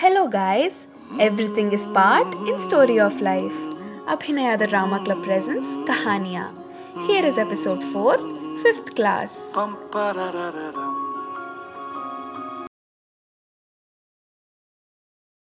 Guys. Everything is part in Story of Life. Abhinaya the Drama Club presents Kahaniya. Here is episode 4, 5th class.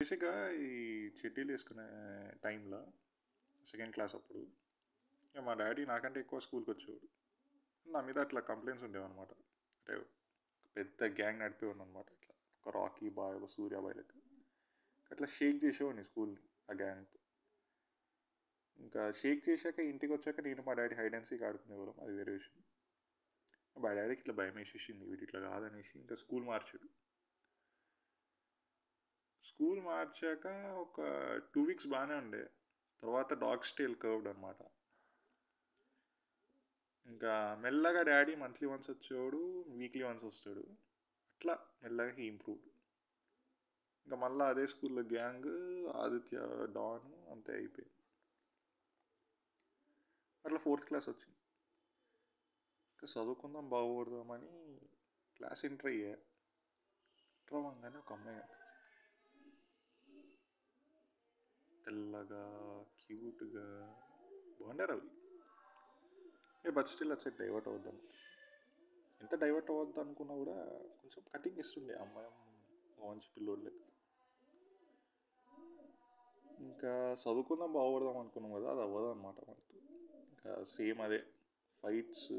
బేసిక్గా ఈ చిట్టీలు వేసుకునే టైంలో second class అప్పుడు ఇక మా డాడీ నాకంటే ఎక్కువ స్కూల్కి వచ్చేవాడు నా మీద అట్లా కంప్లైంట్స్ ఉండేవన్నమాట అంటే పెద్ద గ్యాంగ్ నడిపేవాడు అనమాట ఇట్లా ఒక రాకీ బాయ్ ఒక సూర్యాబాయ్ లెక్క అట్లా షేక్ చేసేవాడిని స్కూల్ ఆ గ్యాంగ్తో ఇంకా షేక్ చేశాక ఇంటికి వచ్చాక నేను మా డాడీ హైడ్ అండ్ సీక్ ఆడుకునేవాళ్ళం అది వేరే విషయం. మా డాడీకి ఇట్లా భయం వేసేసింది వీటి ఇట్లా కాదనేసి ఇంకా స్కూల్ మార్చాడు. స్కూల్ మార్చాక ఒక టూ వీక్స్ బాగానే ఉండే తర్వాత డాగ్ స్టైల్ కర్వ్డ్ అనమాట ఇంకా మెల్లగా డాడీ మంత్లీ వన్స్ వచ్చేవాడు వీక్లీ వన్స్ వస్తాడు. అట్లా మెల్లగా హీ ఇంప్రూవ్డ్ ఇంకా మళ్ళీ అదే స్కూల్లో గ్యాంగ్ ఆదిత్య డాన్ అంతే అయిపోయింది. అట్లా ఫోర్త్ క్లాస్ వచ్చింది. ఇంకా చదువుకుందాం బాగుపడదామని క్లాస్ ఎంటర్ అయ్యా. ఎంటర్ అవ్వగానే ఒక అమ్మాయి కనిపించింది. తెల్లగా క్యూట్గా. బాగున్నారు అవి? ఏ బట్ స్టిల్ వచ్చే డైవర్ట్ అవద్దాం ఎంత డైవర్ట్ అవ్వద్దు అనుకున్నా కూడా కొంచెం కటింగ్ ఇస్తుండే. అమ్మాయి మంచి పిల్లోడు లెక్క. ఇంకా చదువుకుందాం బాగుపడదాం అనుకున్నాం కదా అది అవ్వదు అనమాట మనతో ఇంకా సేమ్ అదే ఫైట్స్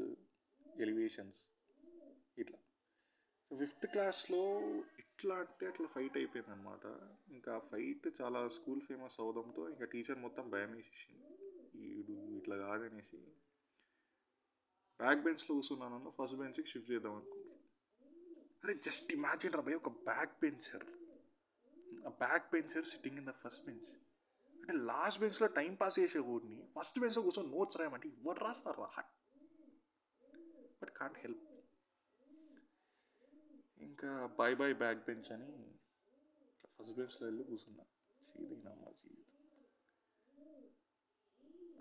ఎలివేషన్స్ ఇట్లా. ఫిఫ్త్ క్లాస్లో ఎట్లా అంటే అట్లా ఫైట్ అయిపోయింది అనమాట ఇంకా ఫైట్ చాలా స్కూల్ ఫేమస్ అవడంతో ఇంకా టీచర్ మొత్తం భయం వేసేసింది. వీడు ఇట్లా కాదనేసి. బ్యాక్ బెంచ్లో కూర్చున్నాను ఫస్ట్ బెంచ్కి షిఫ్ట్ చేద్దాం అనుకుంటున్నాను అరే జస్ట్ ఇమాజిన్ రా భయ్ ఒక బ్యాక్ బెంచర్. ఆ back bencher sitting in the first bench అంటే లాస్ట్ బెంచ్లో టైం పాస్ చేసే కూడిని ఫస్ట్ బెంచ్లో కూర్చొని నోట్స్ రాయమంటే ఎవరు రాస్తారు రా బట్ కాంట్ హెల్ప్. ఇంకా బై బై బ్యాక్ బెంచ్ అని ఫస్ట్ బెంచ్లో వెళ్ళి కూర్చున్నా. సీదిగినమ్మ జీవితం.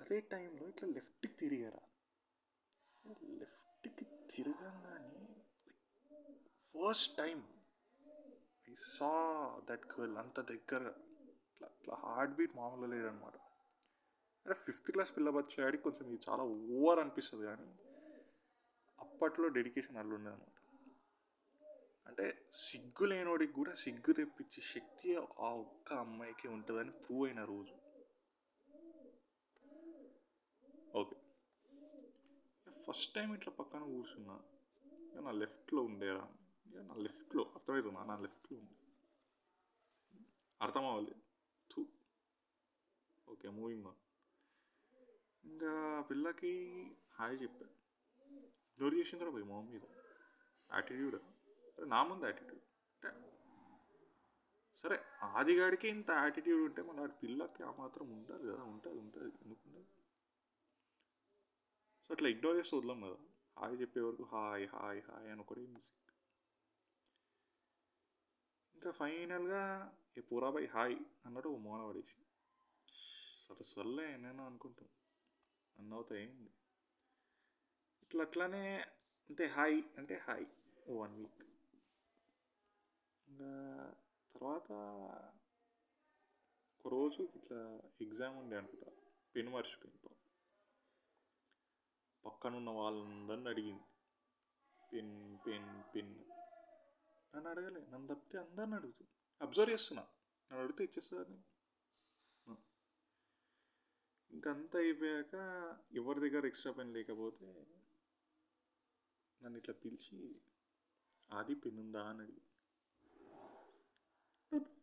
అదే టైంలో ఇట్లా లెఫ్ట్కి తిరిగారా? లెఫ్ట్కి తిరగంగానే first time I saw that girl అంత దగ్గర ఇట్లా ఇట్లా హార్ట్ బీట్ మామూలుగా లేదనమాట. అంటే ఫిఫ్త్ క్లాస్ పిల్లబచ్చాడికి కొంచెం ఇది చాలా ఓవర్ అనిపిస్తుంది కానీ అప్పట్లో డెడికేషన్ అల్లు ఉండేదన్నమాట అంటే సిగ్గు లేనోడికి కూడా సిగ్గు తెప్పించే శక్తి ఆ ఒక్క అమ్మాయికి ఉంటుందని ప్రూవ్ అయిన రోజు. ఓకే ఫస్ట్ టైం ఇట్లా పక్కన కూర్చున్నా ఇక నా లెఫ్ట్లో ఉండేరా ఇక నా లెఫ్ట్లో అర్థమవుతుందా నా లెఫ్ట్లో ఉండే. అర్థం అవ్వాలి ఓకే మూవింగ్ ఆన్ ఇంకా పిల్లకి హాయ్ చెప్పా. ఇగ్నోర్ చేసిందిరా పోయి మా మీద. యాటిట్యూడ్ అరే నా ముందు యాటిట్యూడ్ అంటే సరే ఆదిగాడికి ఇంత యాటిట్యూడ్ ఉంటే మన పిల్లకి ఆ మాత్రం ఉండాలి కదా ఉంటుంది ఉంటుంది. ఎందుకు ఉంటుంది సో అట్లా ఇగ్నోర్ చేస్తే వదలం కదా. హాయ్ చెప్పే వరకు హాయ్ హాయ్ హాయ్ అని ఒకటే మ్యూజిక్ ఇంకా ఫైనల్గా ఏ పూరాబాయ్ హాయ్ అన్నట్టు ఒక మోన పడేసి సరే సర్లే నేను అనుకుంటాం. అన్న ఏంది? ఇట్లా అట్లానే అంటే హాయ్ అంటే హాయ్ వన్ వీక్. ఇంకా తర్వాత ఒక రోజు ఇట్లా ఎగ్జామ్ ఉండే అనుకుంటా. పెను మర్చిపోయింది పక్కనున్న వాళ్ళందరిని అడిగింది. Pen pen pen. నన్ను అడగలే నన్ను తప్పితే అందరిని అడుగుతుంది. అబ్జర్వ్ చేస్తున్నా. నన్ను అడిగితే ఇచ్చేస్తుంది ఇంకంతా అయిపోయాక ఎవరి దగ్గర ఎక్స్ట్రా పెన్ లేకపోతే నన్ను ఇట్లా పిలిచి ఆది పెన్ ఉందా? అని అడిగింది.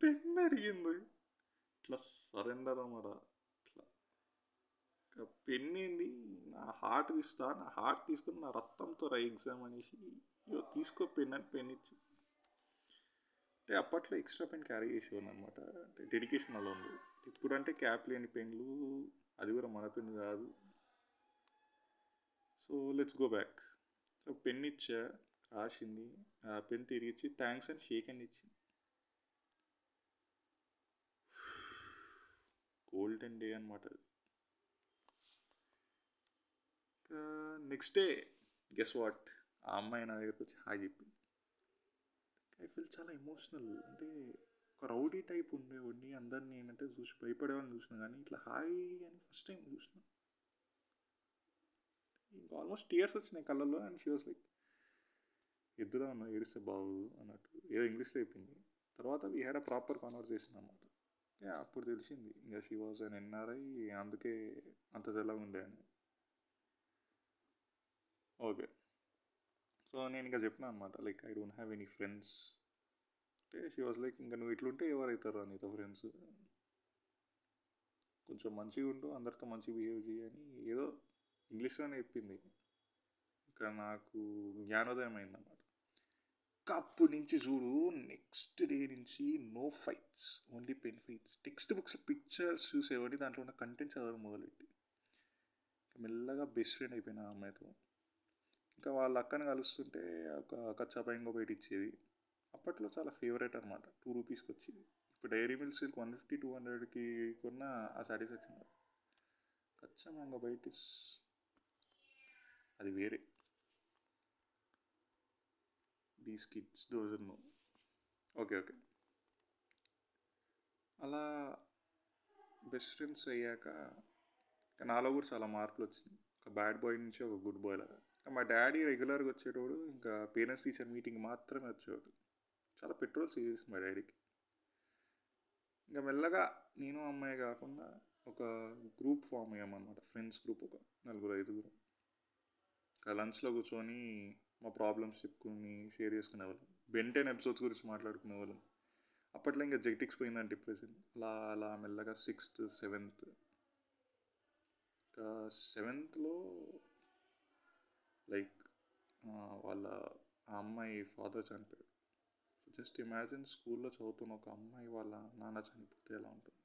పెన్ అడిగింది. ఇట్లా సరెండర్ అన్నమాట. ఇట్లా. ఇంకా పెన్ ఏంది? నా హార్ట్ ఇస్తా నా హార్ట్ తీసుకుని నా రక్తంతో రా ఎగ్జామ్ అనేసి ఇగో తీసుకో పెన్ అని పెన్ ఇచ్చి. అంటే అప్పట్లో ఎక్స్ట్రా పెన్ క్యారీ చేసేవాడిని అనమాట అంటే డెడికేషన్ అలా ఉంది. ఇప్పుడంటే క్యాప్ లేని పెన్లు అది కూడా మన పెన్ కాదు. So let's go back so pen ఇచ్చా రాసింది. ఆ పెన్ తిరిగిచ్చి థ్యాంక్స్ అని షేక్ అని ఇచ్చింది గోల్డెన్ డే అనమాట అది. నెక్స్ట్ డే గెస్ వాట్ ఆ అమ్మాయి నా దగ్గరకు వచ్చి హాయ్ చెప్పింది ఐ ఫీల్ చాలా ఎమోషనల్ అంటే ఒక రౌడీ టైప్ ఉండేవాడిని అందరిని ఏంటంటే చూసి భయపడేవాడిని చూసిన కానీ ఇట్లా హాయ్ అని ఫస్ట్ టైం చూసిన. ఇంకా ఆల్మోస్ట్ టీయర్స్ వచ్చినాయి కళ్ళల్లో అండ్ షీ వాస్ లైక్ ఎద్దులా ఉన్నా ఏడిస్తే బాగోదు అన్నట్టు. ఏదో ఇంగ్లీష్లో అయిపోయింది తర్వాత we had a proper conversation అనమాట అప్పుడు తెలిసింది. ఇంకా షీ వాజ్ అని ఎన్ఆర్ఐ అందుకే అంత తెల్లగా ఉండే అని. ఓకే సో నేను ఇంకా చెప్పిన అనమాట like I don't have any friends అంటే షీ వాజ్ లైక్ ఇంకా నువ్వు ఇట్లుంటే ఎవరైతారు నీతో ఫ్రెండ్స్ కొంచెం మంచిగా ఉండు అందరితో మంచిగా బిహేవ్ చేయని ఏదో ఇంగ్లీష్లోనే చెప్పింది. ఇంకా నాకు జ్ఞానోదయం అయిందన్నమాట. కప్పు నుంచి చూడు నెక్స్ట్ డే నుంచి no fights only pen fights textbooks pictures చూసేవాడి దాంట్లో ఉన్న కంటెంట్ చదవడం మొదలెట్టి మెల్లగా బెస్ట్ ఫ్రెండ్ అయిపోయిన ఆ అమ్మాయితో. ఇంకా వాళ్ళ అక్కని కలుస్తుంటే ఒక కచ్చాపాయంగా బయట ఇచ్చేది అప్పట్లో చాలా ఫేవరెట్ అనమాట టూ రూపీస్కి వచ్చేది. ఇప్పుడు Dairy Milk silk one fifty two హండ్రెడ్కి కొన్న ఆ సాటిస్ఫాక్షన్ కచ్చా మ్యాంగో బయట అది వేరే. These kids those okay okay అలా బెస్ట్ ఫ్రెండ్స్ అయ్యాక నాలో కూడా చాలా మార్పులు వచ్చింది ఒక బ్యాడ్ బాయ్ నుంచి ఒక గుడ్ బాయ్ లాగా. మా డాడీ రెగ్యులర్గా వచ్చేటోడు ఇంకా పేరెంట్స్ టీచర్ మీటింగ్ మాత్రమే వచ్చేవాడు. చాలా పెట్రోల్ సీరియస్ మా డాడీకి. ఇంకా మెల్లగా నేను అమ్మాయి కాకుండా ఒక గ్రూప్ ఫామ్ అయ్యామన్నమాట. ఫ్రెండ్స్ గ్రూప్ ఒక నలుగురు ఐదుగురు. ఇంకా లంచ్లో కూర్చొని మా ప్రాబ్లమ్స్ చెప్పుకుని షేర్ చేసుకునేవాళ్ళం. బెంటెన్ ఎపిసోడ్స్ గురించి మాట్లాడుకునేవాళ్ళం. అప్పట్లో ఇంకా జెటిక్స్ పోయిందని డిప్రెషన్. అలా అలా మెల్లగా సిక్స్త్ సెవెంత్. ఇంకా సెవెంత్లో లైక్ వాళ్ళ ఆ అమ్మాయి ఫాదర్ చనిపోయాడు. జస్ట్ ఇమాజిన్ స్కూల్లో చదువుతున్న ఒక అమ్మాయి వాళ్ళ నాన్న చనిపోతే ఎలా ఉంటుంది?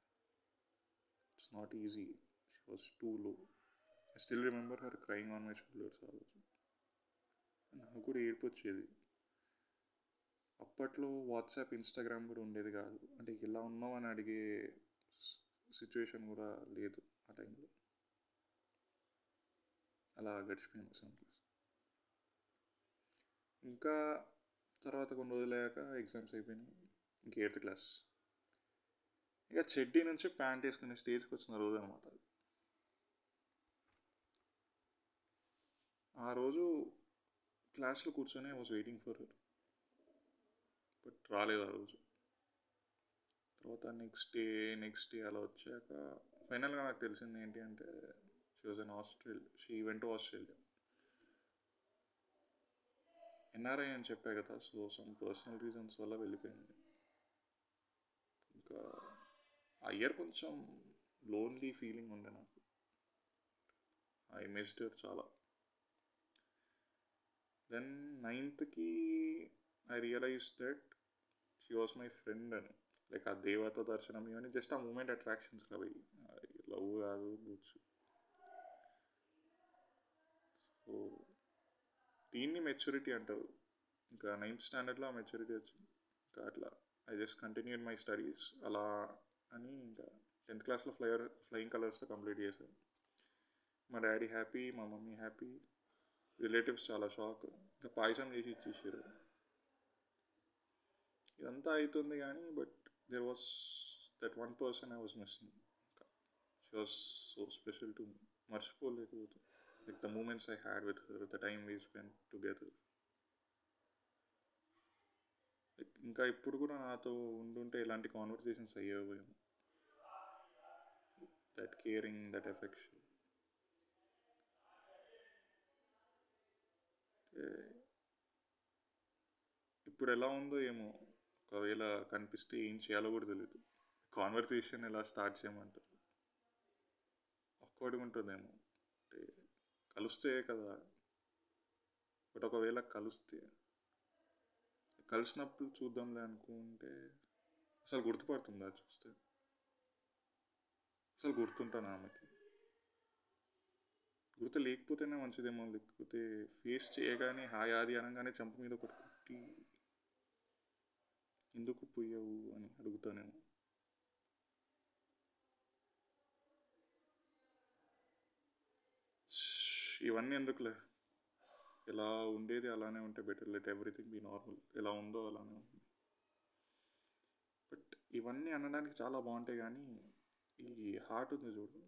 It's not easy she was too low I still remember her crying on my shoulders ఆ రోజు నాకు కూడా ఏడుపు వచ్చేది. అప్పట్లో వాట్సాప్ ఇన్స్టాగ్రామ్ కూడా ఉండేది కాదు. అంటే ఎలా ఉన్నావు అని అడిగే సిచ్యువేషన్ కూడా లేదు ఆ టైంలో అలా గడిచిపోయింది. సెవెంత్ ఇంకా తర్వాత కొన్ని రోజులయ్యాక ఎగ్జామ్స్ అయిపోయినాయి. ఇంక ఎయిత్ క్లాస్. ఇక చెడ్డీ నుంచి ప్యాంట్ వేసుకునే స్టేజ్కి వచ్చిన రోజు అనమాట అది. ఆ రోజు క్లాస్లో కూర్చొని I was waiting for her but రాలేదు ఆ రోజు. తర్వాత నెక్స్ట్ డే నెక్స్ట్ డే అలా వచ్చాక ఫైనల్గా నాకు తెలిసింది ఏంటి అంటే she was in Australia she event Australia NRI అని చెప్పా కదా సో సమ్ పర్సనల్ రీజన్స్ వల్ల వెళ్ళిపోయింది. ఇంకా ఆ ఇయర్ కొంచెం లోన్లీ ఫీలింగ్ ఉండే నాకు. ఐ మిస్డ్ చాలా. Then నైన్త్కి I realize that she was my friend అని. లైక్ ఆ దేవత దర్శనం ఇవన్నీ జస్ట్ ఆ మూమెంట్ అట్రాక్షన్స్ అవి లవ్ కాదు బూట్స్ సో దీన్ని మెచ్యూరిటీ అంటారు. ఇంకా నైన్త్ స్టాండర్డ్లో ఆ మెచ్యూరిటీ వచ్చింది. ఇంకా అట్లా. I just continued my studies అలా అని ఇంకా టెన్త్ క్లాస్లో ఫ్లయర్ ఫ్లయింగ్ కలర్స్తో కంప్లీట్ చేశాను. మా డాడీ హ్యాపీ మా మమ్మీ హ్యాపీ రిలేటివ్స్ చాలా షాక్ ఇంకా పాయసం చేసి ఇచ్చేసారు. ఇదంతా అవుతుంది కానీ but there was that one person I was missing she was so special to మర్చిపోలేకపోతుంది like the moments I had with her, the time we spent together. Like, ఇంకా ఇప్పుడు కూడా నాతో ఉండుంటే ఇలాంటి కాన్వర్సేషన్స్ అయ్యేవేమో. దట్ కేరింగ్ దట్ ఎఫెక్షన్ ఇప్పుడు ఎలా ఉందో ఏమో ఒకవేళ కనిపిస్తే ఏం చేయాలో కూడా తెలియదు కాన్వర్సేషన్ ఎలా స్టార్ట్ చేయమంటారు? అక్కడ ఉంటుందేమో. కలిస్తే కదా. బట్ ఒకవేళ కలిస్తే కలిసినప్పుడు చూద్దాంలే అనుకుంటే అసలు గుర్తుపడుతుందా చూస్తే? అసలు గుర్తుంటాను ఆమెకి? గుర్తు లేకపోతేనే మంచిదేమో లేకపోతే ఫేస్ చేయగానే హాయ్ ఆది అనగానే చంప మీద ఒకటి కుట్టి ఎందుకు పోయావు అని అడుగుతానేమో. ఇవన్నీ ఎందుకులే? ఎలా ఉండేది అలానే ఉంటే better let everything be normal ఎలా ఉందో అలానే ఉంటుంది. బట్ ఇవన్నీ అనడానికి చాలా బాగుంటాయి కానీ ఈ హార్ట్ ఉంది చూడు.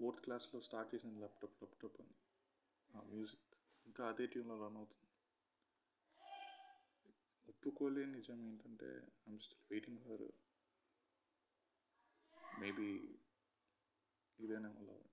ఫోర్త్ క్లాస్లో స్టార్ట్ చేసింది ల్యాప్టాప్ ల్యాప్టాప్ అని. ఆ మ్యూజిక్ ఇంకా అదే ట్యూన్లో రన్ అవుతుంది. ఒప్పుకోలేని నిజం ఏంటంటే I'm still waiting for maybe ఇదేనేమో లవ్